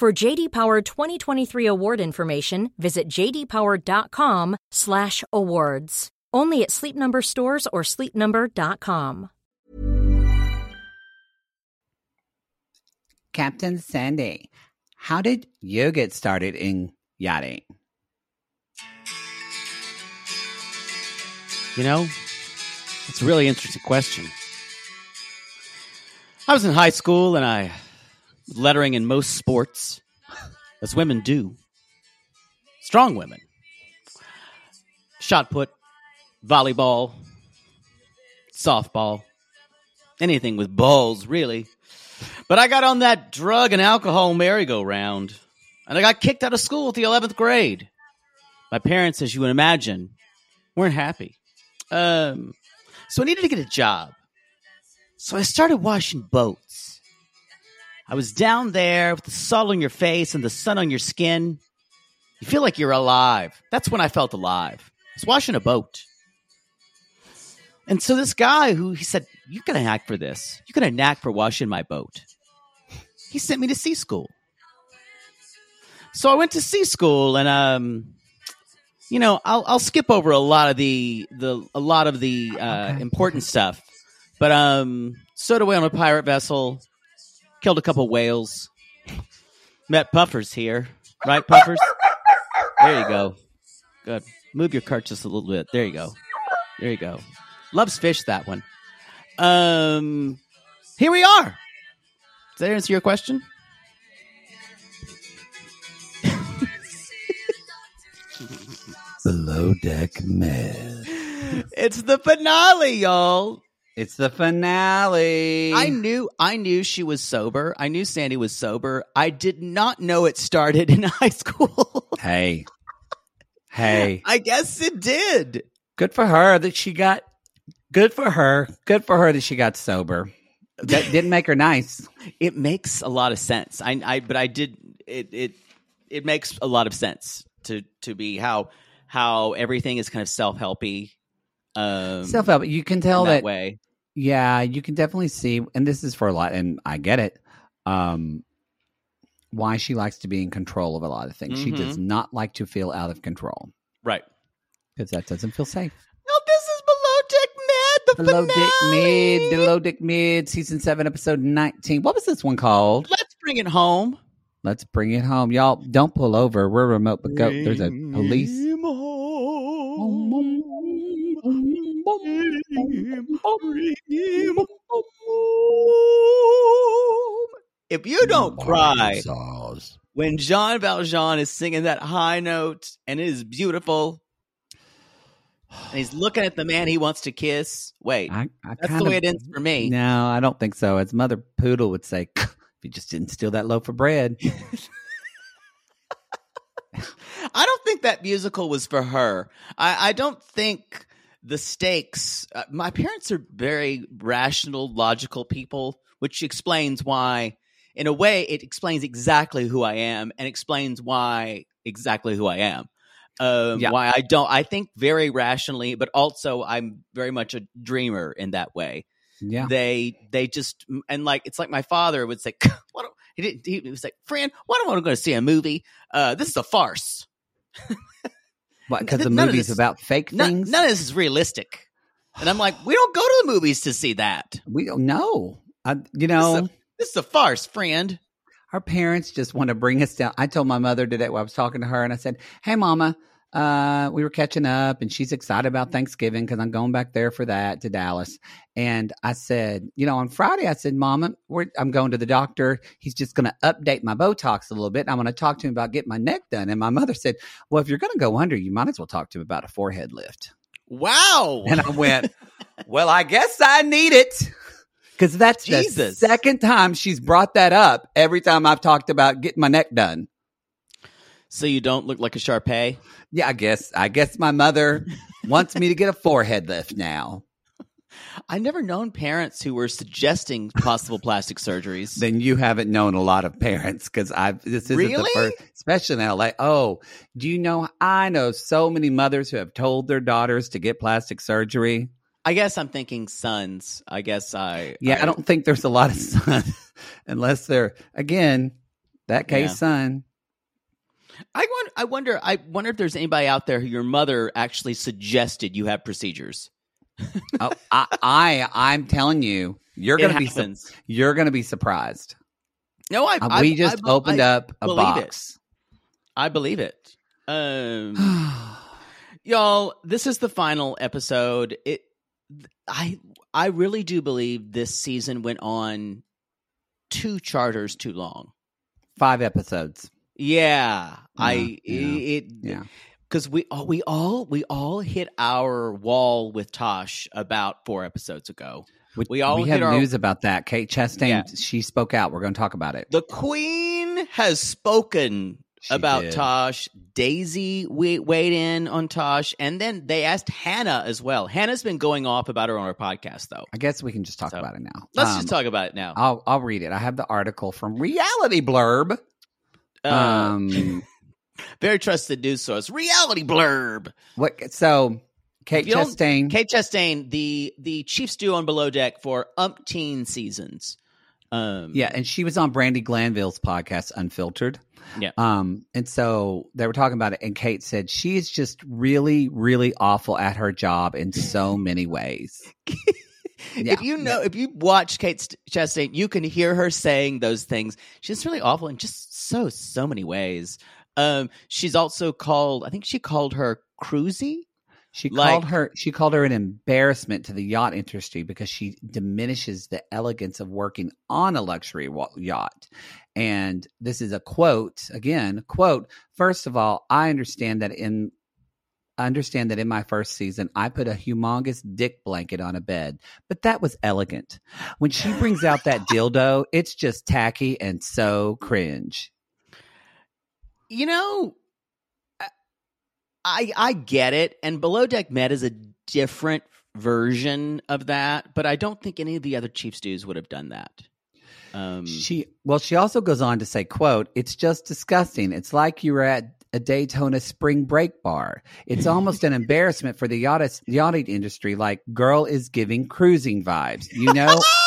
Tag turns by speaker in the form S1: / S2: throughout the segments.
S1: For JD Power 2023 award information, visit jdpower.com/awards. Only at Sleep Number stores or sleepnumber.com.
S2: Captain Sandy, how did you get started in yachting?
S3: You know, it's a really interesting question. I was in high school and I lettering in most sports, as women do. Strong women. Shot put, volleyball, softball, anything with balls, really. But I got on that drug and alcohol merry-go-round, and I got kicked out of school at the 11th grade. My parents, as you would imagine, weren't happy. Um, so I needed to get a job. So I started washing boats. I was down there with the salt on your face and the sun on your skin. You feel like you're alive. That's when I felt alive. I was washing a boat. And so this guy who he said, You're gonna knack for this. You're gonna knack for washing my boat. He sent me to sea school. So I went to sea school and um you know, I'll I'll skip over a lot of the the a lot of the uh, important stuff. But um stowed away on a pirate vessel, killed a couple whales, met puffers here, right? Puffers. There you go. Good. Move your cart just a little bit. There you go. There you go. Loves fish. That one. Um, here we are. Does that answer your question?
S2: Below Deck Med.
S3: It's the finale, y'all.
S2: It's the finale.
S3: I knew I knew she was sober. I knew Sandy was sober. I did not know it started in high school.
S2: Hey. Hey.
S3: I guess it did.
S2: Good for her that she got good for her. Good for her that she got sober. That didn't make her nice.
S3: It makes a lot of sense. I, I but I did it it it makes a lot of sense to to be how how everything is kind of self-helpy um
S2: Self help. You can tell
S3: that,
S2: that,
S3: way.
S2: Yeah, you can definitely see, and this is for a lot, and I get it. Um, why she likes to be in control of a lot of things. She does
S3: Mhm.
S2: not like to feel out of control
S3: Right.
S2: because that doesn't feel safe.
S3: No, this is below deck med, the
S2: Below Dick
S3: finale.
S2: Mid, Below Dick Mid, season seven, episode nineteen. What was this one called?
S3: Let's bring it home.
S2: Let's bring it home, y'all. Don't pull over. We're remote, but go. There's a police.
S3: If you don't cry when Jean Valjean is singing that high note and it is beautiful, and he's looking at the man he wants to kiss, wait,
S2: I, I
S3: that's
S2: kind
S3: the way it ends for me.
S2: No, I don't think so. As Mother Poodle would say, if you just didn't steal that loaf of bread.
S3: I don't think that musical was for her. I, I don't think the stakes. Uh, my parents are very rational, logical people, which explains why, in a way, it explains exactly who I am and explains why exactly who I am. Um,
S2: Yeah.
S3: Why I don't. I think very rationally, but also I'm very much a dreamer in that way.
S2: Yeah.
S3: They they just and like it's like my father would say, "What?" He didn't. He was like, "Fran, why don't I want to go see a movie? Uh, this is a farce."
S2: Because the movie's
S3: this-
S2: about fake
S3: None,
S2: things.
S3: none of this is realistic. And I'm like, we don't go to the movies to see that.
S2: we don't know. I, you
S3: This is,
S2: know,
S3: a, this is a farce, friend.
S2: our parents just want to bring us down. I told my mother today, well, I was talking to her and I said, Hey, mama, uh, we were catching up and she's excited about Thanksgiving because I'm going back there for that to Dallas. And I said, you know, on Friday, I said, Mama, I'm going to the doctor. He's just going to update my Botox a little bit. I'm going to talk to him about getting my neck done. And my mother said, Well, if you're going to go under, you might as well talk to him about a forehead lift.
S3: Wow.
S2: And I went, Well, I guess I need it. Because that's Jesus. the second time she's brought that up every time I've talked about getting my neck done.
S3: So you don't look like a Shar Pei?
S2: Yeah, I guess. I guess my mother wants me to get a forehead lift now.
S3: I've never known parents who were suggesting possible plastic surgeries.
S2: Then you haven't known a lot of parents because I've this isn't
S3: really?
S2: the first, especially in LA. Oh, do you know? I know so many mothers who have told their daughters to get plastic surgery.
S3: I guess I'm thinking sons. I guess I.
S2: Yeah,
S3: I,
S2: I don't think there's a lot of sons unless they're again that case yeah. son.
S3: I wonder, I wonder. I wonder if there's anybody out there who your mother actually suggested you have procedures.
S2: oh, I, I, I'm telling you, you're gonna be su- you're gonna be surprised.
S3: No, I.
S2: Uh, we just
S3: I,
S2: opened up a box.
S3: It. I believe it. Um, y'all, this is the final episode. It, I, I really do believe this season went on two charters too long.
S2: Five episodes.
S3: Yeah, I
S2: yeah,
S3: it
S2: yeah
S3: because we all we all we all hit our wall with Tosh about four episodes ago.
S2: We, we all we have our, news about that. Kate Chastain, yeah. she spoke out. We're going to talk about it.
S3: The Queen has spoken she about did. Tosh. Daisy we weighed in on Tosh, and then they asked Hannah as well. Hannah's been going off about her on her podcast, though.
S2: I guess we can just talk so, about it now.
S3: Let's um, just talk about it now.
S2: I'll I'll read it. I have the article from Reality Blurb.
S3: Uh, um, very trusted news source. Reality blurb.
S2: What? So, Kate Chastain.
S3: Kate Chastain, the the chief stew on Below Deck for umpteen seasons. Um,
S2: yeah, and she was on Brandi Glanville's podcast, Unfiltered.
S3: Yeah.
S2: Um, and so they were talking about it, and Kate said she's just really, really awful at her job in so many ways.
S3: Yeah, if you know, if you watch Kate Chastain, you can hear her saying those things. She's really awful and just so so many ways. Um, she's also called. I think she called her cruisy.
S2: She like, called her. She called her an embarrassment to the yacht industry because she diminishes the elegance of working on a luxury yacht. And this is a quote again. Quote. First of all, I understand that in understand that in my first season, I put a humongous dick blanket on a bed, but that was elegant. When she brings out that dildo, it's just tacky and so cringe.
S3: You know, I I get it, and Below Deck Med is a different version of that, but I don't think any of the other chief stews would have done that.
S2: Um, she well, she also goes on to say, "quote It's just disgusting. It's like you were at a Daytona spring break bar. It's almost an embarrassment for the yacht, yachting industry. Like, girl is giving cruising vibes, you know?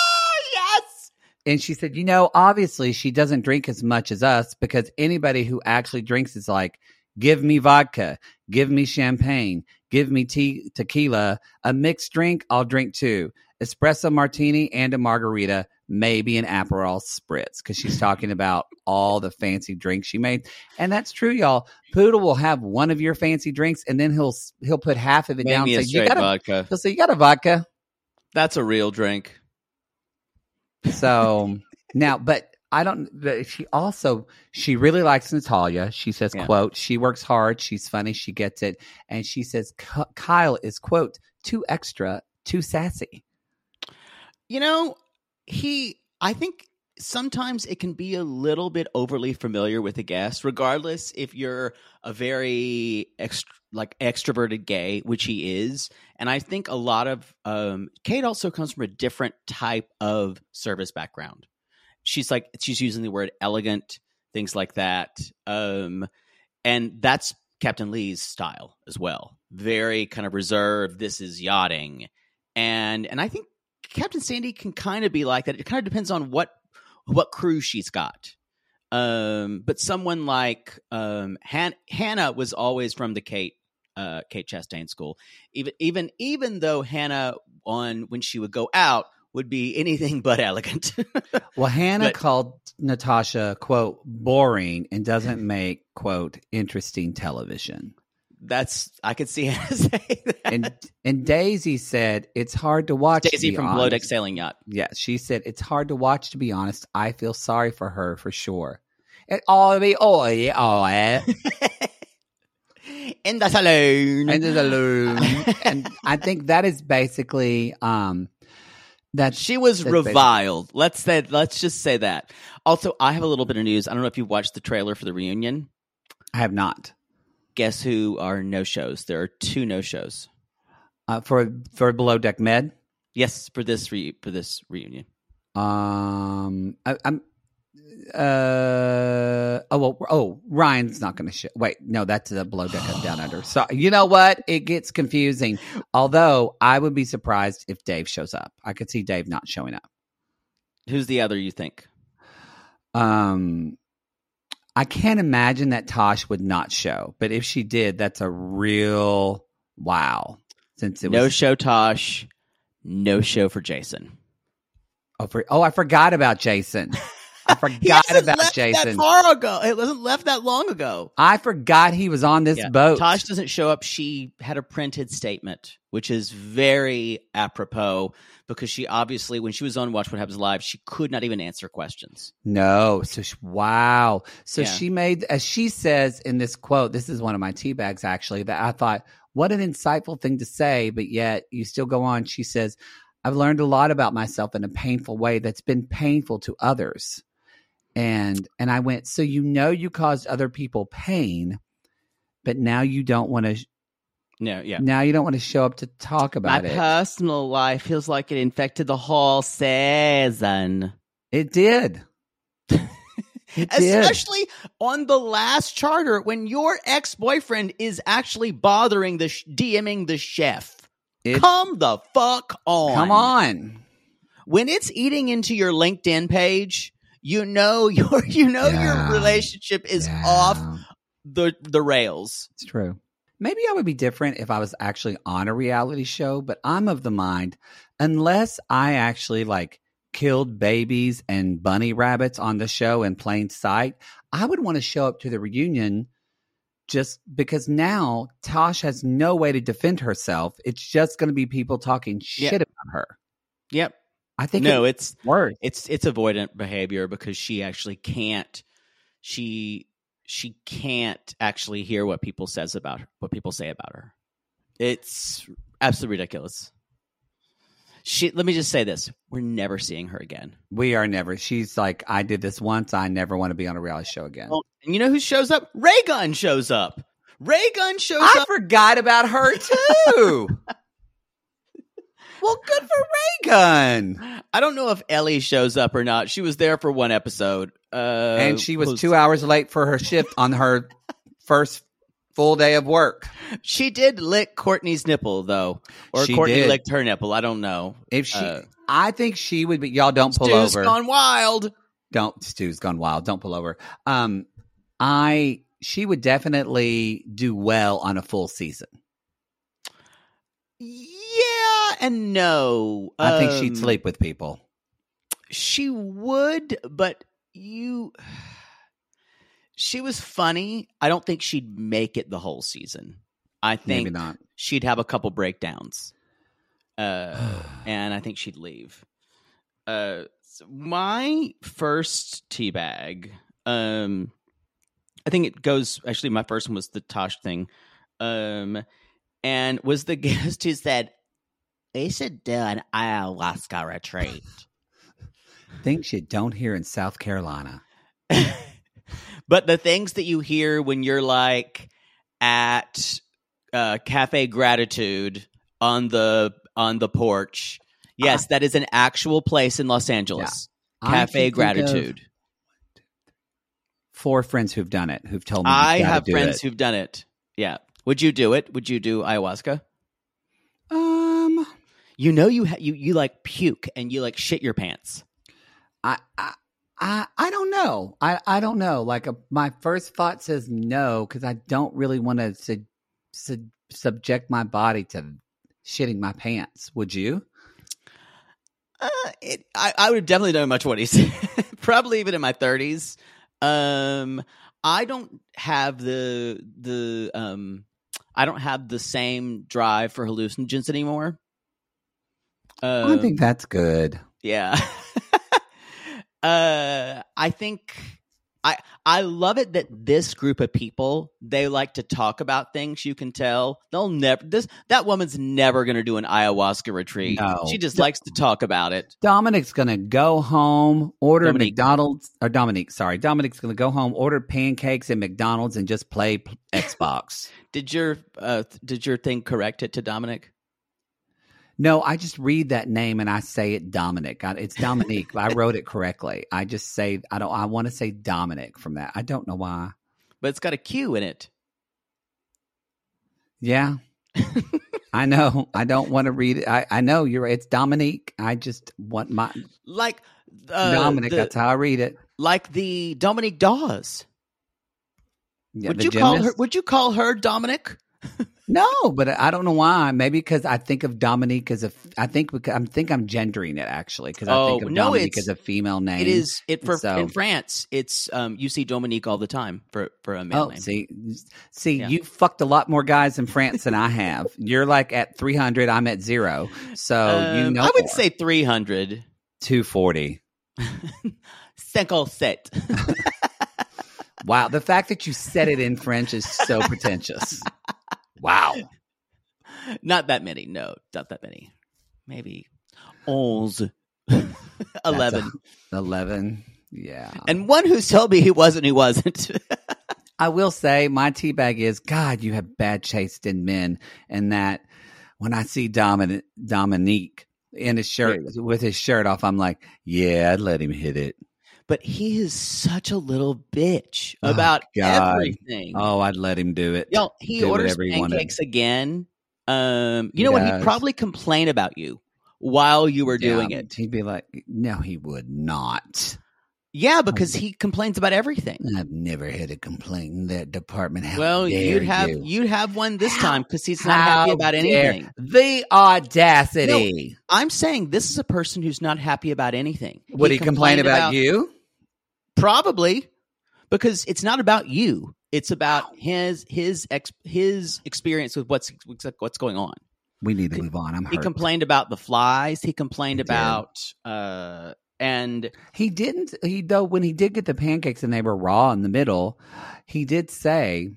S2: And she said, you know, obviously she doesn't drink as much as us because anybody who actually drinks is like, give me vodka, give me champagne, give me tea, tequila, a mixed drink, I'll drink too. Espresso martini and a margarita maybe an Aperol spritz because she's talking about all the fancy drinks she made, and that's true, y'all. Poodle will have one of your fancy drinks, and then he'll he'll put half of it down.
S3: Say,
S2: you got
S3: a vodka.
S2: He'll say, "You got a vodka."
S3: That's a real drink.
S2: So now, but I don't. She also she really likes Natalia. She says, yeah. "quote She works hard. She's funny. She gets it." And she says, "Kyle is quote too extra, too sassy."
S3: You know, he I think sometimes it can be a little bit overly familiar with a guest regardless if you're a very like extroverted gay which he is. And i think a lot of um, kate also comes from a different type of service background. She's like she's using the word elegant things like that um, and that's captain lee's style as well. Very kind of reserved this is yachting. And and i think Captain Sandy can kind of be like that. It kind of depends on what what crew she's got. Um, but someone like um, Han- Hannah was always from the Kate uh, Kate Chastain school. Even even even though Hannah on when she would go out would be anything but elegant.
S2: Well, Hannah
S3: But-
S2: called Natasha, quote, boring and doesn't make, quote, interesting television.
S3: That's I could see Hannah say that.
S2: And and Daisy said, it's hard to watch. to
S3: Daisy
S2: be
S3: from Below Deck. Sailing Yacht.
S2: Yeah, she said, it's hard to watch, to be honest. I feel sorry for her for sure. And all be oh yeah, oh yeah.
S3: In the saloon.
S2: In the saloon. and I think that is basically um that
S3: she was reviled. Let's say let's just say that. Also, I have a little bit of news. I don't know if you watched the trailer for the reunion.
S2: I have not.
S3: Guess who are no shows? There are two no shows.
S2: Uh, for for below deck med.
S3: Yes, for this re- for this reunion.
S2: Um, I, I'm. Uh oh well oh Ryan's not going to show. Wait no that's the below deck of down under. So you know what it gets confusing. Although I would be surprised if Dave shows up. I could see Dave not showing up.
S3: Who's the other? You think?
S2: Um, I can't imagine that Tosh would not show, but if she did, that's a real wow. Since it
S3: no
S2: was
S3: show, Tosh. No show for Jason.
S2: oh, for, oh I forgot about Jason. I forgot about Jason.
S3: that far ago. It wasn't left that long ago.
S2: I forgot he was on this
S3: Yeah.
S2: boat.
S3: Tosh doesn't show up. She had a printed statement, which is very apropos because she obviously, when she was on Watch What Happens Live, she could not even answer questions.
S2: No, so she, wow. So
S3: Yeah.
S2: she made, as she says in this quote, this is one of my tea bags actually, that I thought, what an insightful thing to say, but yet you still go on. She says, I've learned a lot about myself in a painful way that's been painful to others. And and I went, so you know you caused other people pain, but now you don't want to
S3: No, yeah.
S2: now you don't want to show up to talk
S3: My
S2: about it.
S3: My personal life feels like it infected the whole season.
S2: it did. It did.
S3: Especially on the last charter when your ex boyfriend is actually bothering the sh- DMing the chef.
S2: It-
S3: Come the fuck on.
S2: Come on.
S3: When it's eating into your LinkedIn page, you know your you know
S2: Yeah.
S3: your relationship is
S2: Yeah.
S3: off the the rails.
S2: It's true. Maybe I would be different if I was actually on a reality show, but I'm of the mind unless I actually like killed babies and bunny rabbits on the show in plain sight, I would want to show up to the reunion just because now Tosh has no way to defend herself. It's just going to be people talking shit about her.
S3: Yep.
S2: I think
S3: no,
S2: it's
S3: it's
S2: worse.
S3: it's it's avoidant behavior because she actually can't she she can't actually hear what people says about her what people say about her it's absolutely ridiculous she let me just say this we're never seeing her again
S2: We are never. She's like, I did this once. I never want to be on a reality show again.
S3: and you know who shows up Raygan shows up Raygan shows
S2: I
S3: up I
S2: forgot about her too. well, good for Raygan.
S3: i don't know if ellie shows up or not she was there for one episode uh
S2: and she was
S3: post-
S2: two hours late for her shift on her first full day of work.
S3: she did lick courtney's nipple though or
S2: She
S3: courtney
S2: did.
S3: licked her nipple i don't know
S2: If she,
S3: Uh,
S2: I think she would be. Y'all don't pull
S3: Stu's
S2: over.
S3: gone wild
S2: don't. Stu's gone wild. Don't pull over. Um, I. She would definitely do well on a full season.
S3: Yeah and no.
S2: I think she'd
S3: Um,
S2: sleep with people.
S3: She would, but you. She was funny. I don't think she'd make it the whole season. I think
S2: Maybe not.
S3: she'd have a couple breakdowns, uh, and I think she'd leave. Uh, so my first teabag, um, I think it goes. Actually, my first one was the Tosh thing, um, and was the guest who said we should do an ayahuasca retreat.
S2: Things you don't hear in South Carolina.
S3: but the things that you hear when you're like at uh, Cafe Gratitude on the on the porch. Yes, that is an actual place in Los Angeles.
S2: I
S3: Cafe
S2: can think of
S3: Gratitude.
S2: Four friends who've done it who've told me.
S3: I have friends
S2: it.
S3: who've done it. Yeah. Would you do it? Would you do ayahuasca? You know you ha- you you like puke and you like shit your pants.
S2: I, I, I, I don't know. I, I don't know. Like a, my first thought says no because I don't really want to su- su- subject my body to shitting my pants. Would you?
S3: Uh, it, I, I would definitely know much what he said. Probably even in my thirties. Um, I don't have the the um, I don't have the same drive for hallucinogens anymore. Uh,
S2: I think that's good.
S3: yeah. uh, I think I I love it that this group of people they like to talk about things. You can tell they'll never this that woman's never going to do an ayahuasca retreat.
S2: No.
S3: She just likes to talk about it.
S2: Dominic's gonna go home, order
S3: Dominique.
S2: McDonald's or Dominic, sorry. Dominic's gonna go home, order pancakes at McDonald's and just play Xbox.
S3: Did your uh, did your thing correct it to Dominic?
S2: No, I just read that name and I say it Dominic. I, it's Dominique. I wrote it correctly. I just say I don't I want to say Dominic from that. I don't know why.
S3: But it's got a Q in it.
S2: Yeah. I know. I don't want to read it. I, I know you're. It's Dominique. I just want my
S3: Like uh,
S2: Dominic.
S3: the-
S2: that's how I read it.
S3: like the Dominique Dawes.
S2: Yeah,
S3: would you call her? Would you call her Dominic?
S2: No, but I don't know why. Maybe because I think of Dominique as a. I think because I think I'm gendering it actually because I think
S3: Oh,
S2: of
S3: no,
S2: Dominique as a female name.
S3: It is it for
S2: So-
S3: in France. It's um you see Dominique all the time for for a male
S2: Oh,
S3: name.
S2: see, see,
S3: Yeah.
S2: you fucked a lot more guys in France than I have. You're like at 300. I'm at zero. So you
S3: Um,
S2: know,
S3: I would
S2: more.
S3: say three hundred.
S2: 240.
S3: Cinquante.
S2: Wow, the fact that you said it in French is so pretentious. Wow.
S3: Not that many. No, not that many. Maybe onze.
S2: That's
S3: Eleven.
S2: a- 11. Yeah.
S3: and one who's told me he wasn't, he wasn't.
S2: I will say my teabag is God, you have bad taste in men, and that when I see Dominic, Dominique in his shirt with his shirt off, I'm like, yeah, I'd let him hit it.
S3: But he is such a little bitch
S2: Oh,
S3: about
S2: God.
S3: everything.
S2: Oh, I'd let him do it.
S3: Yo, he
S2: do
S3: orders
S2: whatever he wanted.
S3: pancakes again. Um, you
S2: He
S3: know what? He'd probably complain about you while you were doing
S2: Yeah,
S3: it.
S2: He'd be like, no, he would not.
S3: Yeah, because he complains about everything.
S2: I've never had a complaint in that department. How
S3: well, you'd have
S2: you.
S3: you'd have one this
S2: How-
S3: time because he's not happy about anything.
S2: The audacity.
S3: I'm saying this is a person who's not happy about anything.
S2: Would he, complain
S3: complained
S2: about, you?
S3: Probably, because it's not about you. It's about his his ex, his experience with what's what's going on.
S2: We need to move on. I'm
S3: He complained about the flies. He complained
S2: He
S3: about uh and
S2: He didn't. He though when he did get the pancakes and they were raw in the middle, he did say,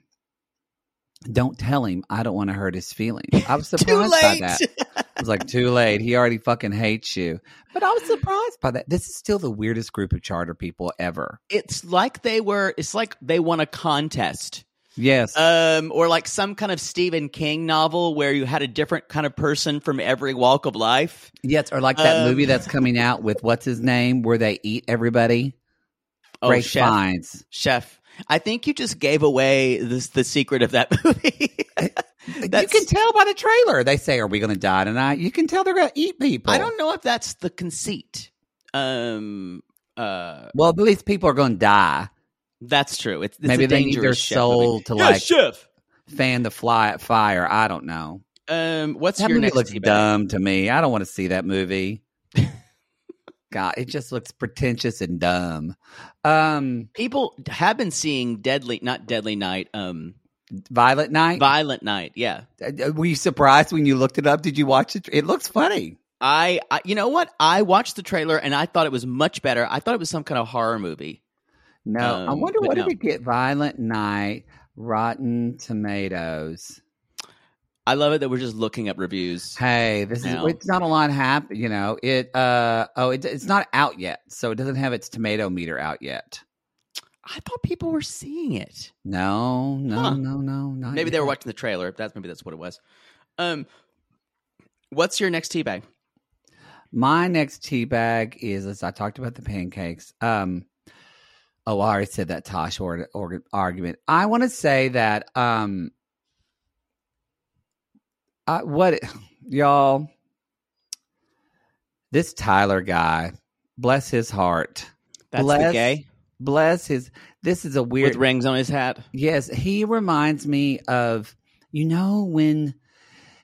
S2: "Don't tell him. I don't want to hurt his feelings." I was surprised by that. I was like, "Too late. He already fucking hates you." But I was surprised by that. This is still the weirdest group of charter people ever.
S3: it's like they were. It's like they won a contest,
S2: Yes.
S3: um, or like some kind of Stephen King novel where you had a different kind of person from every walk of life.
S2: yes. Or like that
S3: um,
S2: movie that's coming out with what's his name, where they eat everybody.
S3: Oh,
S2: Ray
S3: chef, chef. I think you just gave away this, the secret of that movie.
S2: You can tell by the trailer. They say, "Are we going to die tonight?" You can tell they're going to eat people.
S3: I don't know if that's the conceit. Um, uh,
S2: Well, at least people are going to die.
S3: That's true. It's, it's
S2: Maybe
S3: a
S2: they need their soul to
S3: Yes,
S2: like
S3: chef.
S2: fan the fly fire. I don't know.
S3: Um, what's
S2: That
S3: your
S2: movie
S3: next
S2: looks
S3: teabag?
S2: dumb to me. I don't want to see that movie. God, it just looks pretentious and dumb. Um,
S3: People have been seeing Deadly, not Deadly Night, um,
S2: Violet Night.
S3: Violent Night. Yeah,
S2: Uh, Were you surprised when you looked it up? Did you watch it? It looks funny.
S3: I, I, you know what? I watched the trailer and I thought it was much better. I thought it was some kind of horror movie.
S2: No, I
S3: Um,
S2: wonder what
S3: no.
S2: did it get? Violent Night, Rotten Tomatoes.
S3: I love it that we're just looking up reviews.
S2: Hey, this is it's not a lot happen. You know it. Uh oh, it, it's not out yet, so it doesn't have its tomato meter out yet.
S3: I thought people were seeing it.
S2: No, no,
S3: Huh.
S2: no, no, not
S3: Maybe they were watching the trailer. That's maybe that's what it was. Um, what's your next teabag?
S2: My next tea bag is as I talked about the pancakes. Um, oh, I already said that Tosh or, or, argument. I want to say that um, I, what y'all, this Tyler guy, bless his heart,
S3: That's the gay
S2: bless his. This is a weird.
S3: with rings on his hat.
S2: Yes, he reminds me of you know when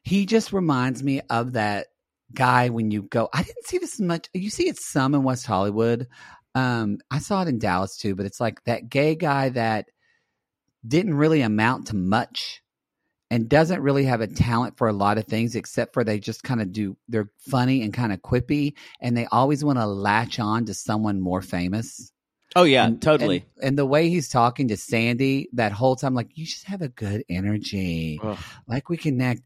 S2: he just reminds me of that guy when you go. I didn't see this much. You see it some in West Hollywood. Um, I saw it in Dallas too, but it's like that gay guy that didn't really amount to much and doesn't really have a talent for a lot of things except for they just kind of do they're funny and kind of quippy and they always want to latch on to someone more famous.
S3: Oh yeah,
S2: And-
S3: totally.
S2: And, and the way he's talking to Sandy that whole time, like, you just have a good energy.
S3: Ugh.
S2: Like we connect.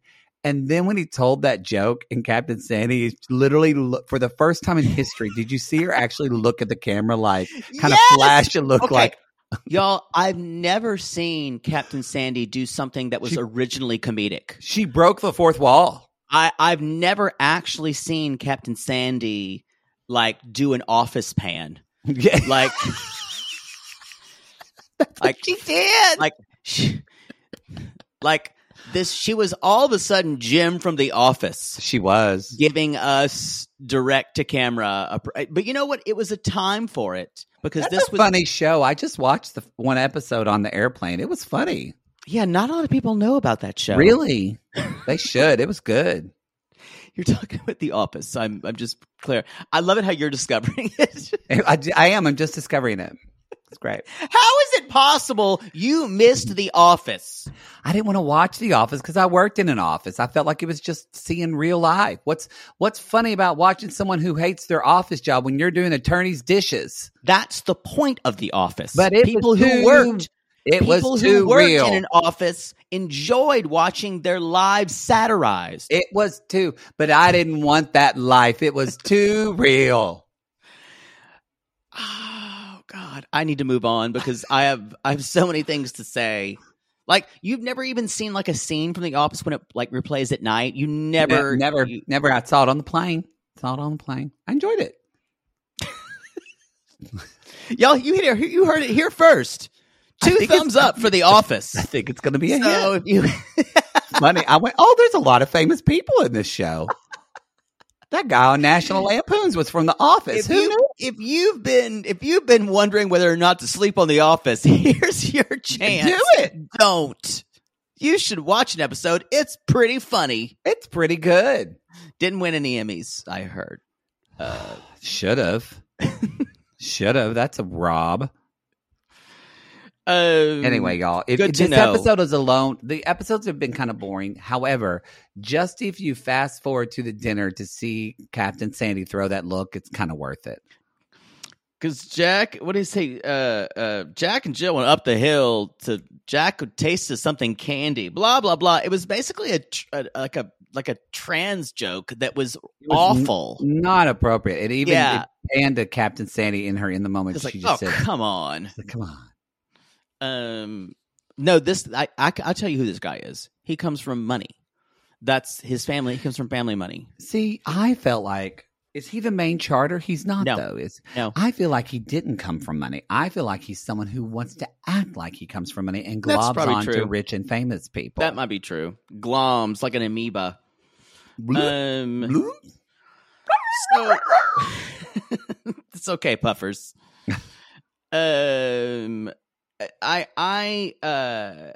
S2: And then when he told that joke and Captain Sandy he literally look, for the first time in history, did you see her actually look at the camera like kind of flash and look
S3: Okay.
S2: like
S3: Y'all, I've never seen Captain Sandy do something that was
S2: She-
S3: originally comedic.
S2: she broke the fourth wall?
S3: I, I've never actually seen Captain Sandy like do an office pan.
S2: Yeah.
S3: Like, like
S2: she did.
S3: like, she, like this. She was all of a sudden Jim from The Office.
S2: She was.
S3: giving us direct to camera. But you know what? It was a time for it because
S2: That's
S3: this
S2: a
S3: was
S2: funny show. I just watched the one episode on the airplane. It was funny.
S3: yeah. Not a lot of people know about that show.
S2: Really? they should. It was good.
S3: You're talking about The Office. I'm I'm just clear. I love it how you're discovering it.
S2: I, I am. I'm just discovering it. It's great.
S3: how is it possible you missed The Office?
S2: I didn't want to watch The Office because I worked in an office. I felt like it was just seeing real life. What's What's funny about watching someone who hates their office job when you're doing attorney's dishes?
S3: That's the point of The Office.
S2: But
S3: people who worked.
S2: It
S3: people
S2: was
S3: who
S2: too
S3: worked
S2: real.
S3: in an office enjoyed watching their lives satirized.
S2: it was too, but I didn't want that life. It was too real.
S3: Ah, God, I need to move on because I have I have so many things to say. Like you've never even seen like a scene from The Office when it like replays at night. You never,
S2: Ne- never,
S3: you-
S2: never. I saw it on the plane. Saw it on the plane. I enjoyed it.
S3: y'all. You hear you heard it here first. Two thumbs up for The Office.
S2: I think it's going to be a
S3: so
S2: hit.
S3: you
S2: Funny. I went. Oh, there's a lot of famous people in this show. That guy on National Lampoons was from The Office.
S3: if
S2: Who
S3: you
S2: knew?
S3: if you've been if you've been wondering whether or not to sleep on The Office, here's your chance.
S2: Do it.
S3: Don't. You should watch an episode. It's pretty funny.
S2: It's pretty good.
S3: Didn't win any Emmys, I heard. Uh,
S2: Should have. Should have. That's a rob.
S3: Um,
S2: Anyway, y'all, if, if this
S3: know.
S2: episode is alone, the episodes have been kind of boring. However, just if you fast forward to the dinner to see Captain Sandy throw that look, it's kind of worth it.
S3: Because Jack, what did he say? Uh, uh, Jack and Jill went up the hill to Jack could taste something candy. Blah blah blah. It was basically a, a like a like a trans joke that was,
S2: was
S3: awful.
S2: n- not appropriate. It even
S3: Yeah.
S2: it panned to Captain Sandy in her in the moment.
S3: It's like,
S2: she
S3: oh
S2: just said,
S3: come on.
S2: "Come on."
S3: Um, no, this I, I I'll tell you who this guy is. He comes from money. That's his family. He comes from family money.
S2: See, I felt like is he the main charter? He's not
S3: No.
S2: though. Is
S3: No.
S2: I feel like he didn't come from money. I feel like he's someone who wants to act like he comes from money and globs
S3: probably
S2: on to
S3: true.
S2: rich and famous people.
S3: That might be true. Gloms like an amoeba.
S2: Bloop,
S3: Um,
S2: bloop.
S3: so it's okay, puffers. um, I I uh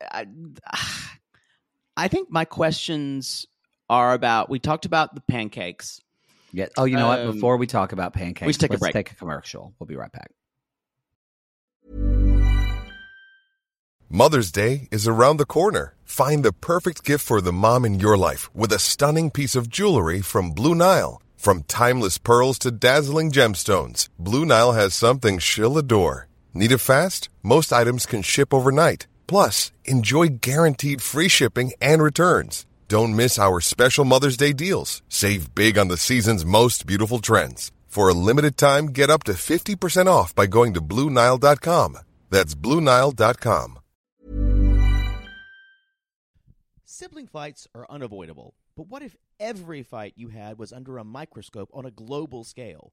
S3: I I think my questions are about. We talked about the pancakes.
S2: Yeah. Oh, you know what?
S3: Um,
S2: Before we talk about pancakes,
S3: we should take a
S2: let's
S3: break.
S2: take a commercial. We'll be right back.
S4: Mother's Day is around the corner. Find the perfect gift for the mom in your life with a stunning piece of jewelry from Blue Nile. From timeless pearls to dazzling gemstones, Blue Nile has something she'll adore. Need it fast? Most items can ship overnight. Plus, enjoy guaranteed free shipping and returns. Don't miss our special Mother's Day deals. Save big on the season's most beautiful trends. For a limited time, get up to 50% off by going to BlueNile.com. That's BlueNile.com.
S5: Sibling fights are unavoidable, but what if every fight you had was under a microscope on a global scale?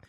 S3: guy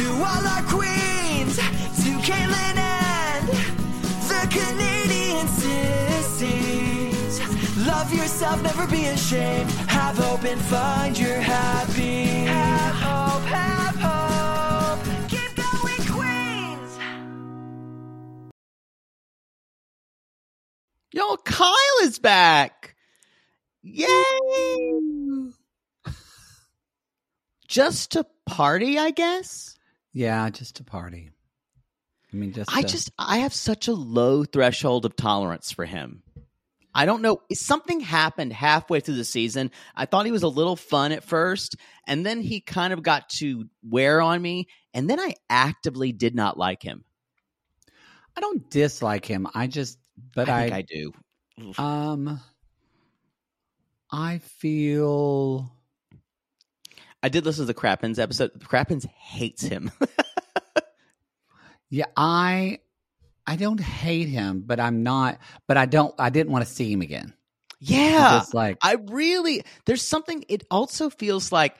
S6: To all our queens, to Caitlin and the Canadian sissies. Love yourself, never be ashamed. Have hope and find your happy. Have hope, have hope. Keep going, Queens.
S3: Yo, Kyle is back. Yay! Just to party, I guess.
S2: Yeah, just a party. I mean, just
S3: I
S2: to-
S3: just I have such a low threshold of tolerance for him. I don't know. Something happened halfway through the season. I thought he was a little fun at first, and then he kind of got to wear on me, and then I actively did not like him.
S2: I don't dislike him. I just, but
S3: I
S2: I,
S3: I do.
S2: um, I feel
S3: I did listen to the Crappens episode. Crappens hates him.
S2: Yeah, I I don't hate him, but I'm not but I don't I didn't want to see him again.
S3: yeah.
S2: Just like
S3: I really there's something it also feels like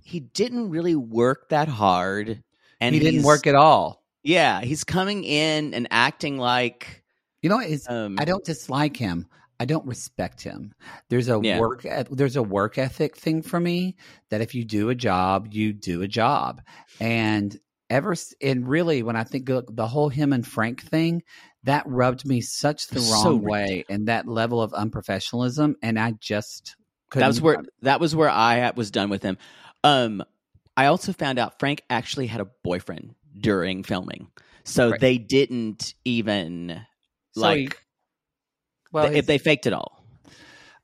S3: he didn't really work that hard and
S2: he didn't work at all.
S3: Yeah, he's coming in and acting like
S2: You know, it's
S3: um
S2: I don't dislike him. I don't respect him. There's a
S3: Yeah.
S2: work there's a work ethic thing for me that if you do a job, you do a job. And ever and really when I think look, the whole him and Frank thing, that rubbed me such the
S3: So
S2: wrong way and that level of unprofessionalism and I just couldn't
S3: that was where that was where I was done with him. Um I also found out Frank actually had a boyfriend during filming. So
S2: Right.
S3: they didn't even
S2: So
S3: like
S2: well,
S3: if they faked it all.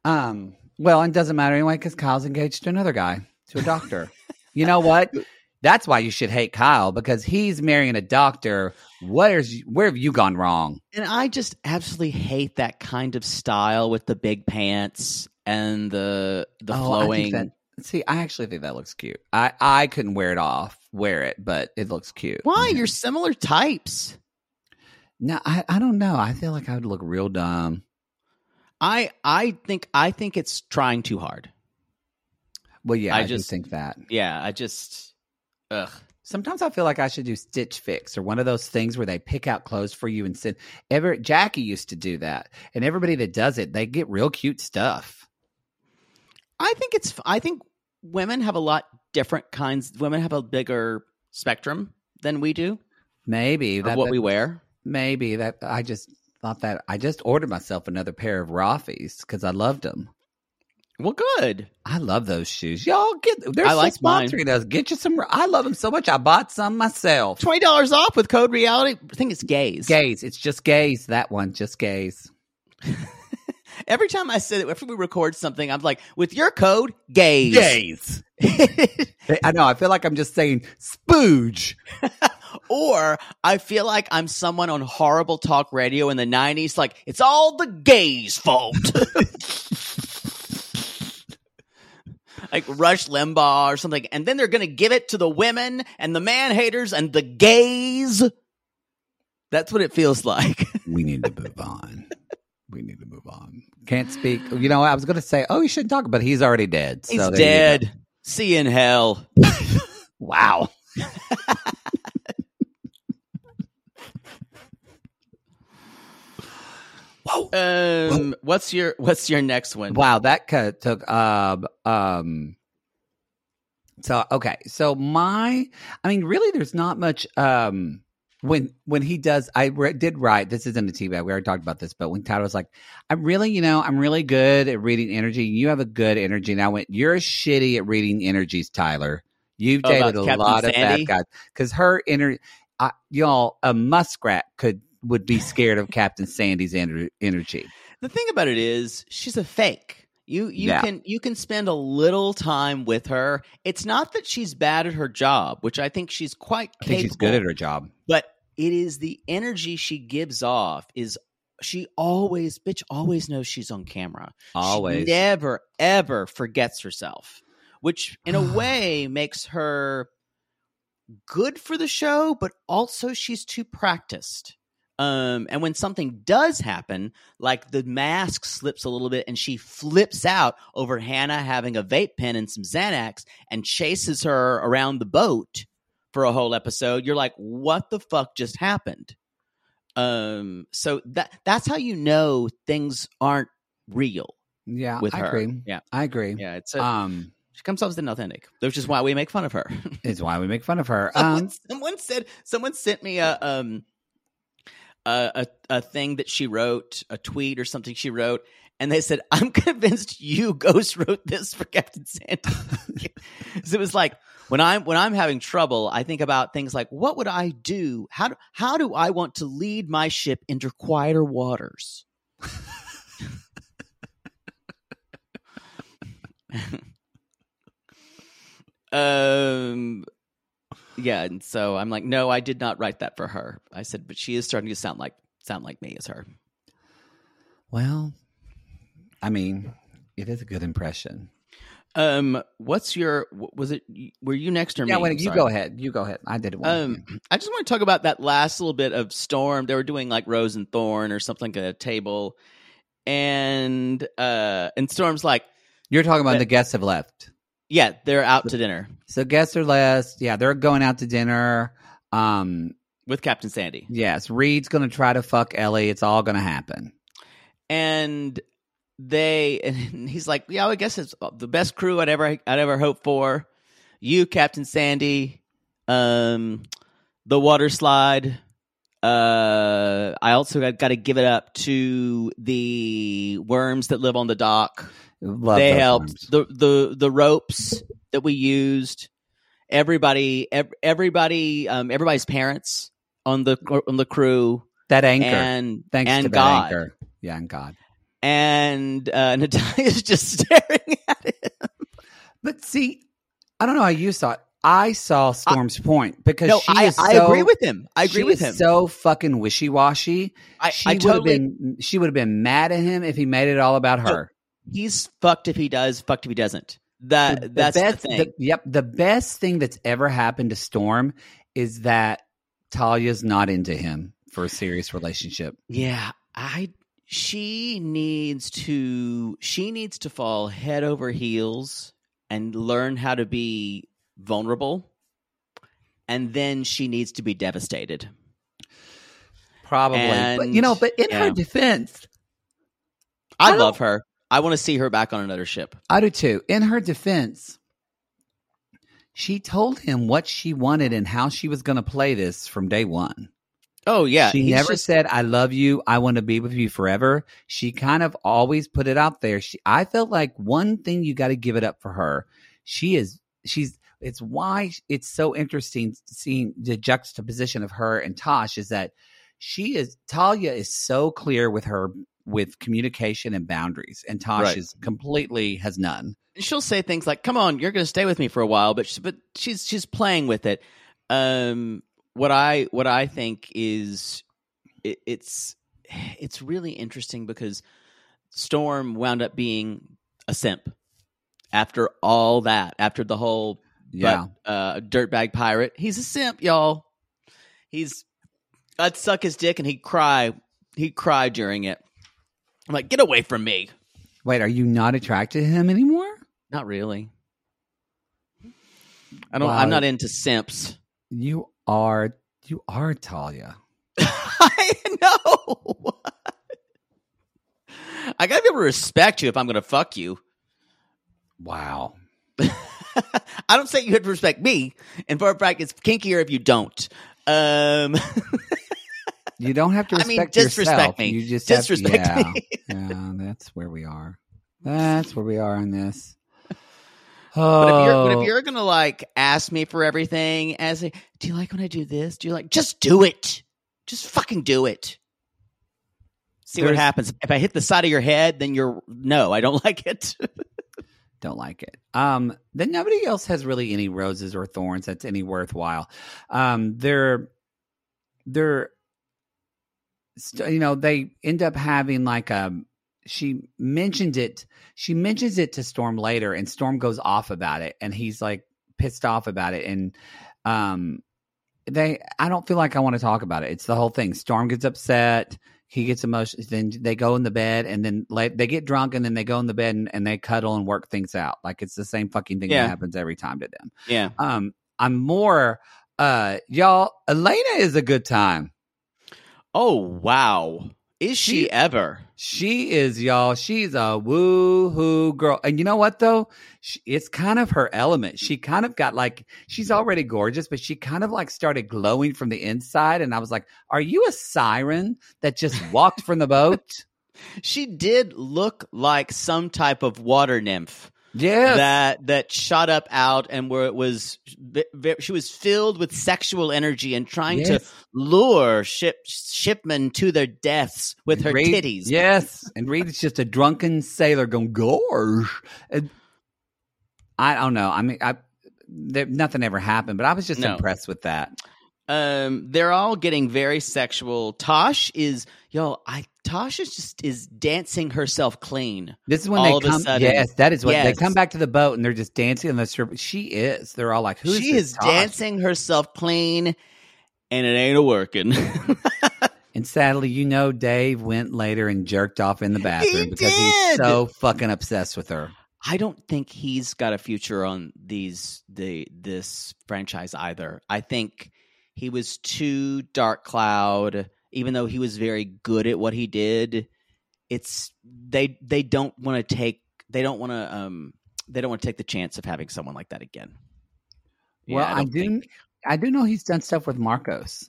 S2: Um. Well, it doesn't matter anyway because Kyle's engaged to another guy, to a doctor. you know what? That's why you should hate Kyle because he's marrying a doctor. What is? Where have you gone wrong?
S3: And I just absolutely hate that kind of style with the big pants and the the
S2: Oh, I think
S3: flowing.
S2: that- see, I actually think that looks cute. I I couldn't wear it off, wear it, but it looks cute.
S3: Why?
S2: Yeah.
S3: You're similar types.
S2: No, I I don't know. I feel like I would look real dumb.
S3: I I think I think it's trying too hard.
S2: Well, yeah,
S3: I
S2: I, just think that.
S3: Yeah, I just ugh.
S2: Sometimes I feel like I should do Stitch Fix or one of those things where they pick out clothes for you and send. Ever Jackie used to do that, and everybody that does it, they get real cute stuff.
S3: I think it's I think women have a lot different kinds women have a bigger spectrum than we do
S2: Maybe
S3: of
S2: that,
S3: what
S2: that-
S3: we wear.
S2: Maybe that I just thought that I just ordered myself another pair of Rothy's because I loved them.
S3: Well, good.
S2: I love those shoes. Y'all get they're
S3: I
S2: still
S3: like mine.
S2: sponsoring us. Get you some. I love them so much. I bought some myself.
S3: Twenty dollars off with code reality. I think it's gays.
S2: Gaze. It's just gaze. That one, just gaze.
S3: Every time I say it, after we record something, I'm like, with your code, gays.
S2: Gaze. I know. I feel like I'm just saying spooge.
S3: or I feel like I'm someone on horrible talk radio in the 90s, like, it's all the gays' fault. like Rush Limbaugh or something. And then they're going to give it to the women and the man haters and the gays. That's what it feels like.
S2: We need to move on. We need to move on. Can't speak. You know, I was going to say, oh, you shouldn't talk, but he's already dead.
S3: He's
S2: so
S3: dead. See you in hell.
S2: Wow.
S3: Um, what's your what's your next one?
S2: Wow, that cut took um um so okay. So my I mean really there's not much um when when he does I re- did write this isn't a tea bag we already talked about this but when Tyler was like I'm really you know I'm really good at reading energy you have a good energy and I went you're shitty at reading energies Tyler you've
S3: Oh,
S2: dated a
S3: Captain
S2: lot of bad guys because her uh, y'all a muskrat could would be scared of Captain Sandy's ener- energy
S3: The thing about it is she's a fake. You you
S2: Yeah.
S3: can you can spend a little time with her. It's not that she's bad at her job, which I think she's quite
S2: I think
S3: capable.
S2: she's good at her job
S3: But it is the energy she gives off is she always bitch always knows she's on camera.
S2: always
S3: She never ever forgets herself, which in a way makes her good for the show, but also she's too practiced. Um, and when something does happen, like the mask slips a little bit and she flips out over Hannah having a vape pen and some Xanax and chases her around the boat for a whole episode, you're like, what the fuck just happened? Um, so that that's how you know things aren't real
S2: Yeah,
S3: with
S2: I
S3: her.
S2: agree.
S3: Yeah.
S2: I agree.
S3: Yeah, it's a,
S2: Um,
S3: she comes off as inauthentic, which is why we make fun of her.
S2: it's why we make fun of her.
S3: someone,
S2: Um,
S3: someone said someone sent me a um a, a thing that she wrote, a tweet or something she wrote, and they said, "I'm convinced you ghost wrote this for Captain Sandy." so it was like when I'm when I'm having trouble, I think about things like, "What would I do? How do how do I want to lead my ship into quieter waters?" um yeah and so i'm like no i did not write that for her i said but she is starting to sound like sound like me as her
S2: well, I mean, it is a good impression.
S3: um what's your was it were you next or
S2: Yeah,
S3: me I'm
S2: you go ahead. You go ahead. I did it. One.
S3: um i just want to talk about that last little bit of storm they were doing like rose and thorn or something at a table and uh and storm's like
S2: You're talking about the guests have left.
S3: Yeah they're out to dinner
S2: So guests are left. Yeah, they're going out to dinner. Um,
S3: with captain sandy
S2: yes, Reed's going to try to fuck Ellie. It's all going to happen.
S3: and they and he's like, yeah, I guess it's the best crew I'd ever I'd ever hoped for. You, Captain Sandy, um, the water slide. Uh, I also got, got to give it up to the worms that live on the dock.
S2: Love
S3: they helped the the the ropes that we used. Everybody, ev- everybody, um, everybody's parents on the on the crew
S2: That anchor.
S3: and
S2: Thanks
S3: and
S2: to that
S3: God.
S2: anchor. Yeah, and God.
S3: And uh, Natalya's just staring at it.
S2: But see, I don't know how you saw it. I saw Storm's point because
S3: No,
S2: she
S3: I,
S2: is
S3: I agree with him. I agree with him.
S2: So fucking wishy washy.
S3: I,
S2: She
S3: I
S2: would
S3: totally.
S2: have been. She would have been mad at him if he made it all about her.
S3: He's fucked if he does. Fucked if he doesn't. That
S2: The- the
S3: that's
S2: best,
S3: the thing.
S2: yep, the best thing that's ever happened to Storm is that Talia's not into him for a serious relationship.
S3: Yeah, I she needs to she needs to fall head over heels and learn how to be vulnerable. And then she needs to be devastated.
S2: Probably, but you know, but in
S3: yeah.
S2: her defense,
S3: I,
S2: I
S3: love her. I want to see her back on another ship.
S2: I do too. In her defense, she told him what she wanted and how she was going to play this from day one.
S3: Oh yeah,
S2: she
S3: he's
S2: never
S3: just-
S2: said, I love you. I want to be with you forever. She kind of always put it out there. She, I felt like one thing you got to give it up for her. She is, she's, it's why it's so interesting seeing the juxtaposition of her and Tosh is that she is, Talia is so clear with her, with communication and boundaries, and Tosh
S3: Right.
S2: is completely has none.
S3: she'll say things like, "Come on, you're going to stay with me for a while," but she, but she's she's playing with it. Um, what I what I think is it, it's it's really interesting because Storm wound up being a simp after all that, after the whole
S2: Yeah.
S3: but, uh, dirtbag pirate. He's a simp, y'all. He's I'd suck his dick and he'd cry. He'd cry during it. I'm like, get away from me.
S2: Wait, are you not attracted to him anymore?
S3: Not really. I don't.
S2: Wow.
S3: I'm not into simps.
S2: You are, you are Talia.
S3: I know. I gotta be able to respect you if I'm gonna fuck you.
S2: Wow.
S3: I don't say you have to respect me, and for a fact, it's kinkier if you don't. Um,
S2: You don't have to respect I
S3: mean, disrespect
S2: yourself.
S3: me.
S2: You just
S3: Disrespect
S2: have, yeah,
S3: me.
S2: yeah, that's where we are. That's where we are on this.
S3: but if you're, but
S2: Oh,
S3: if you're gonna like ask me for everything, as a, do you like when I do this? Do you like? Just do it. Just fucking do it. See what happens. If I hit the side of your head, then you're no. I don't like it.
S2: don't like it. Um, then nobody else has really any roses or thorns that's any worthwhile. Um, they're they're you know they end up having like a she mentioned it she mentions it to storm later and storm goes off about it and he's like pissed off about it and um they i don't feel like i want to talk about it. It's the whole thing. Storm gets upset he gets emotional then they go in the bed and then like they get drunk and then they go in the bed and, and they cuddle and work things out. Like it's the same fucking thing
S3: Yeah.
S2: that happens every time to them.
S3: Yeah.
S2: um i'm more uh y'all elena is a good time
S3: Oh wow. Is she,
S2: She-
S3: ever?
S2: She is, y'all. She's a woo hoo girl. And you know what, though? She, it's kind of her element. She kind of got like, she's already gorgeous, but she kind of like started glowing from the inside. And I was like, are you a siren that just walked from the boat?
S3: She did look like some type of water nymph
S2: Yes.
S3: that that shot up out and where it was she was filled with sexual energy and trying to lure ship shipmen to their deaths with her
S2: Reed-
S3: titties.
S2: Yes. And Reed is just a drunken sailor going, gorge. And I don't know. I mean, I, there, nothing ever happened, but I was just
S3: No.
S2: impressed with that.
S3: Um, they're all getting very sexual. Tosh is yo, I Tosh is just is dancing herself clean.
S2: This is when
S3: all
S2: they come. yes, that is what they come back to the boat and they're just dancing on the strip. She is. They're all like, "Who's
S3: she is
S2: Tosh?"
S3: dancing herself clean, and it ain't a working.
S2: And sadly, you know, Dave went later and jerked off in the bathroom
S3: He
S2: because he's so fucking obsessed with her.
S3: I don't think he's got a future on these the this franchise either. I think he was too dark cloud, even though he was very good at what he did. It's they they don't want to take they don't want to um they don't want to take the chance of having someone like that again. Yeah,
S2: well, I,
S3: don't
S2: do. I do know he's done stuff with Marcos.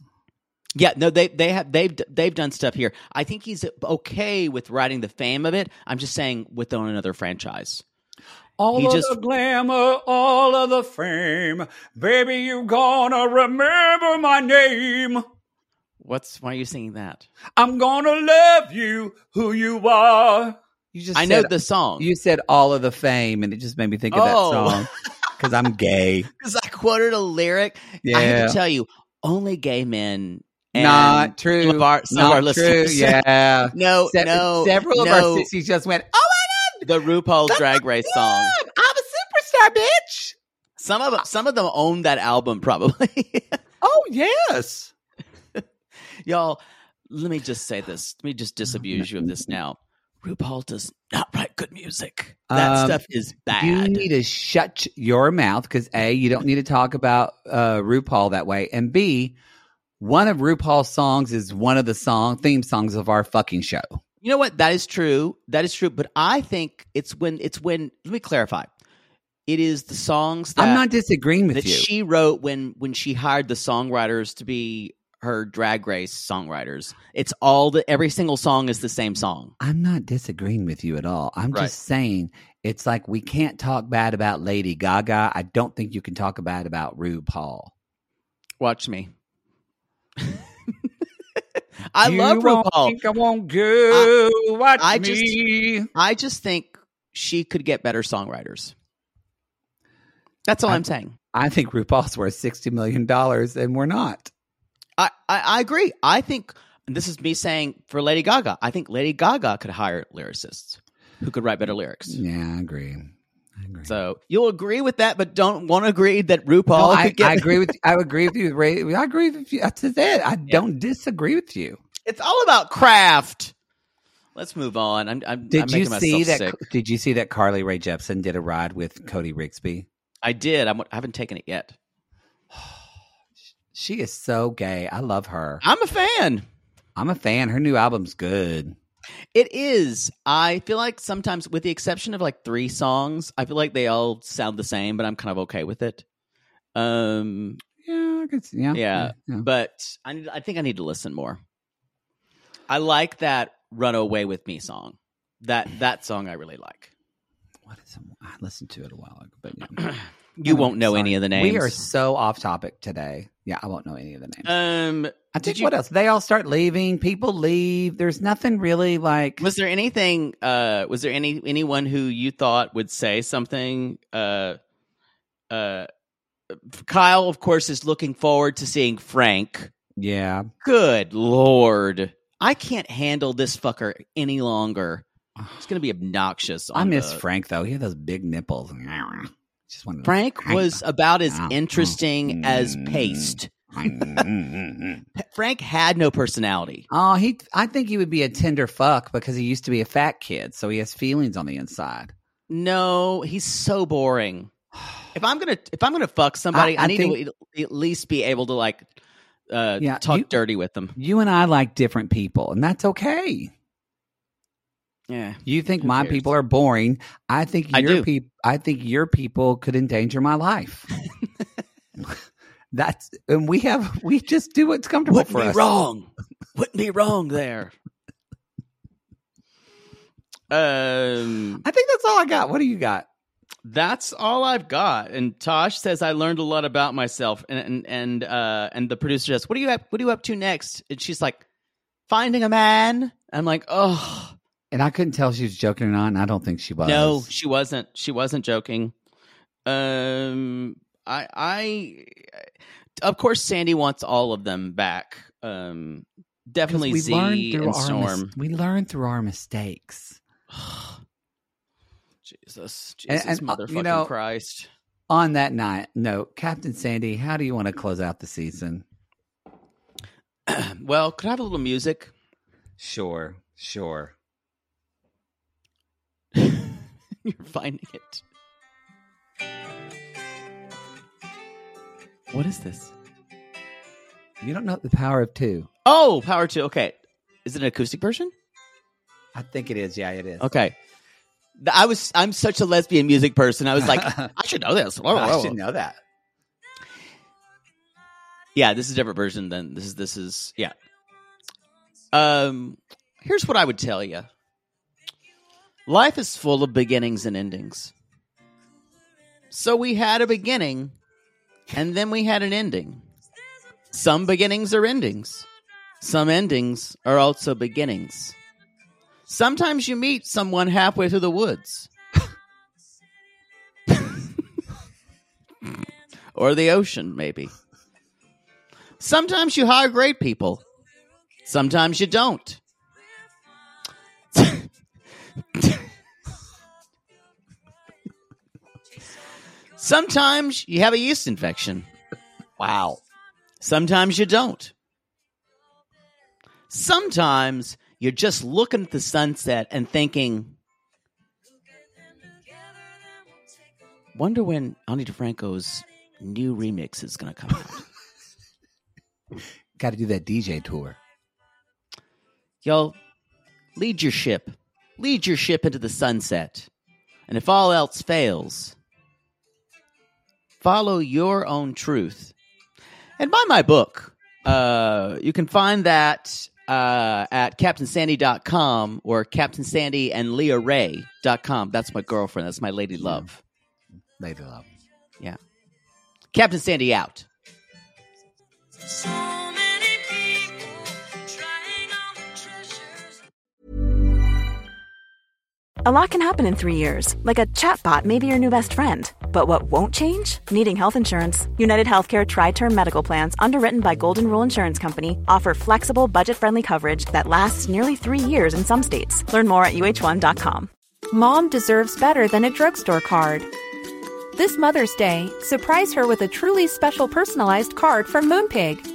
S3: Yeah, no, they they have they've they've done stuff here. I think he's okay with riding the fame of it. I'm just saying with on another franchise.
S2: All
S3: He
S2: of
S3: just-
S2: the glamour, all of the fame, baby, you gonna remember my name.
S3: What's why are you singing that?
S2: I'm gonna love you who you are. You just
S3: I know the song
S2: You said all of the fame, and it just made me think of
S3: Oh.
S2: that song because I'm gay.
S3: because I quoted a lyric. Yeah. I
S2: Yeah,
S3: have to tell you, only gay men. And
S2: not true.
S3: Some of our, some
S2: not
S3: of our
S2: true.
S3: listeners.
S2: Yeah,
S3: no,
S2: Se-
S3: no.
S2: Several of
S3: no.
S2: our sissies just went, "Oh my
S3: The RuPaul's
S2: That's
S3: Drag Race song.
S2: I'm a superstar, bitch!"
S3: Some of them, some of them own that album probably.
S2: Oh yes.
S3: Y'all, let me just say this. Let me just disabuse you of this now. RuPaul does not write good music. That
S2: Um,
S3: stuff is bad.
S2: You need to shut your mouth because a, you don't need to talk about uh, RuPaul that way, and b, one of RuPaul's songs is one of the song theme songs of our fucking show.
S3: You know what? That is true. That is true. But I think it's when it's when. Let me clarify. It is the songs that
S2: I'm not disagreeing with
S3: that
S2: you.
S3: she wrote when when she hired the songwriters to be her drag race songwriters. It's all the every single song is the same song.
S2: I'm not disagreeing with you at all. I'm
S3: Right.
S2: just saying it's like we can't talk bad about Lady Gaga. I don't think you can talk bad about RuPaul.
S3: Watch me. I
S2: You
S3: love RuPaul.
S2: think I won't go. Watch
S3: I just-
S2: me.
S3: I just think she could get better songwriters. That's all
S2: I-
S3: I'm saying.
S2: I think RuPaul's worth sixty million dollars, and we're not.
S3: I, I, I agree. I think and this is me saying for Lady Gaga. I think Lady Gaga could hire lyricists who could write better lyrics.
S2: Yeah, I agree. I agree.
S3: So you'll agree with that, but don't want to agree that RuPaul
S2: No, I,
S3: could get.
S2: I agree with. I agree with you. Ray. I agree with you. That's it. I don't disagree with you.
S3: It's all about craft. Let's move on. I'm, I'm,
S2: Did
S3: I'm
S2: you
S3: making
S2: see
S3: myself
S2: that?
S3: sick.
S2: Did you see that Carly Rae Jepsen did a ride with Cody Rigsby?
S3: I did. I'm, I haven't taken it yet.
S2: She is so gay. I love her.
S3: I'm a fan.
S2: I'm a fan. Her new album's good.
S3: It is. I feel like sometimes, with the exception of like three songs, I feel like they all sound the same, but I'm kind of okay with it. Um,
S2: Yeah, I could see. Yeah,
S3: Yeah,
S2: yeah.
S3: but I, need, I think I need to listen more. I like that "Run Away with Me" song. That that song I really like.
S2: What is it? I listened to it a while ago, but.
S3: You won't know
S2: sorry.
S3: any of the names.
S2: We are so off topic today. Yeah, I won't know any of the names.
S3: Um,
S2: I think
S3: you-
S2: what else? They all start leaving. People leave. There's nothing really like.
S3: was there anything? Uh, was there any anyone who you thought would say something? Uh, uh, Kyle, of course, is looking forward to seeing Frank.
S2: yeah,
S3: Good lord, I can't handle this fucker any longer. It's gonna be obnoxious.
S2: I miss
S3: the-
S2: Frank though. He had those big nipples. Just wanted to-
S3: Frank was about as
S2: Ah,
S3: interesting as
S2: mm.
S3: Paste. Frank had no personality.
S2: oh, he. I think he would be a tender fuck because he used to be a fat kid, so he has feelings on the inside.
S3: No, he's so boring. If I'm gonna if I'm gonna fuck somebody,
S2: I-
S3: I,
S2: I
S3: need
S2: think-
S3: to at least be able to like uh
S2: Yeah,
S3: talk
S2: you-
S3: dirty with them.
S2: You and I like different people, and that's okay.
S3: Yeah.
S2: You think my
S3: cares?
S2: people are boring. I think
S3: I
S2: your people. I think your people could endanger my life. That's and we have we just do what's comfortable
S3: Wouldn't
S2: for
S3: be
S2: us.
S3: wrong. Wouldn't be wrong there. Um
S2: I think that's all I got. What do you got?
S3: That's all I've got. And Tosh says I learned a lot about myself. And and and uh and the producer says, "What are you up? What are you up to next?" And she's like, "Finding a man." I'm like, "Oh
S2: And I couldn't tell if she was joking or not. And I don't think she was.
S3: no, she wasn't. She wasn't joking." Um, I I of course Sandy wants all of them back. Um, definitely
S2: we
S3: Z
S2: learned through
S3: and
S2: our
S3: Storm.
S2: mis- we learned through our mistakes.
S3: Jesus,
S2: And-
S3: Jesus,
S2: and, uh,
S3: motherfucking
S2: you know-
S3: Christ.
S2: On that night, no, Captain Sandy, how do you want to close out the season?
S3: well, could I have a little music?
S2: Sure, sure.
S3: You're finding it. What is this?
S2: You don't know the power of two.
S3: Oh, Power 2. Okay. Is it an acoustic version?
S2: I think it is. Yeah, it is.
S3: Okay. I was I'm such a lesbian music person. I was like, I should know this.
S2: I should know that.
S3: Yeah, this is a different version than this is this is yeah. Um here's what I would tell you. Life is full of beginnings and endings. So we had a beginning and then we had an ending. Some beginnings are endings. Some endings are also beginnings. Sometimes you meet someone halfway through the woods. or the ocean, maybe. Sometimes you hire great people. Sometimes you don't. Sometimes you have a yeast infection.
S2: Wow.
S3: Sometimes you don't. Sometimes you're just looking at the sunset and thinking, wonder when Ani DiFranco's new remix is going to come out.
S2: Got to do that DJ tour.
S3: Yo, lead your ship. Lead your ship into the sunset. And if all else fails, follow your own truth. And buy my book. Uh, you can find that uh, at CaptainSandy.com or Captain Sandy and Leah Ray.com. That's my girlfriend. That's my lady love.
S2: Lady love.
S3: Yeah. Captain Sandy out.
S7: A lot can happen in three years, like a chatbot may be your new best friend. But what won't change? Needing health insurance. United Healthcare TriTerm Medical Plans, underwritten by Golden Rule Insurance Company, offer flexible, budget friendly coverage that lasts nearly three years in some states. Learn more at uh1.com.
S8: Mom deserves better than a drugstore card. This Mother's Day, surprise her with a truly special personalized card from Moonpig.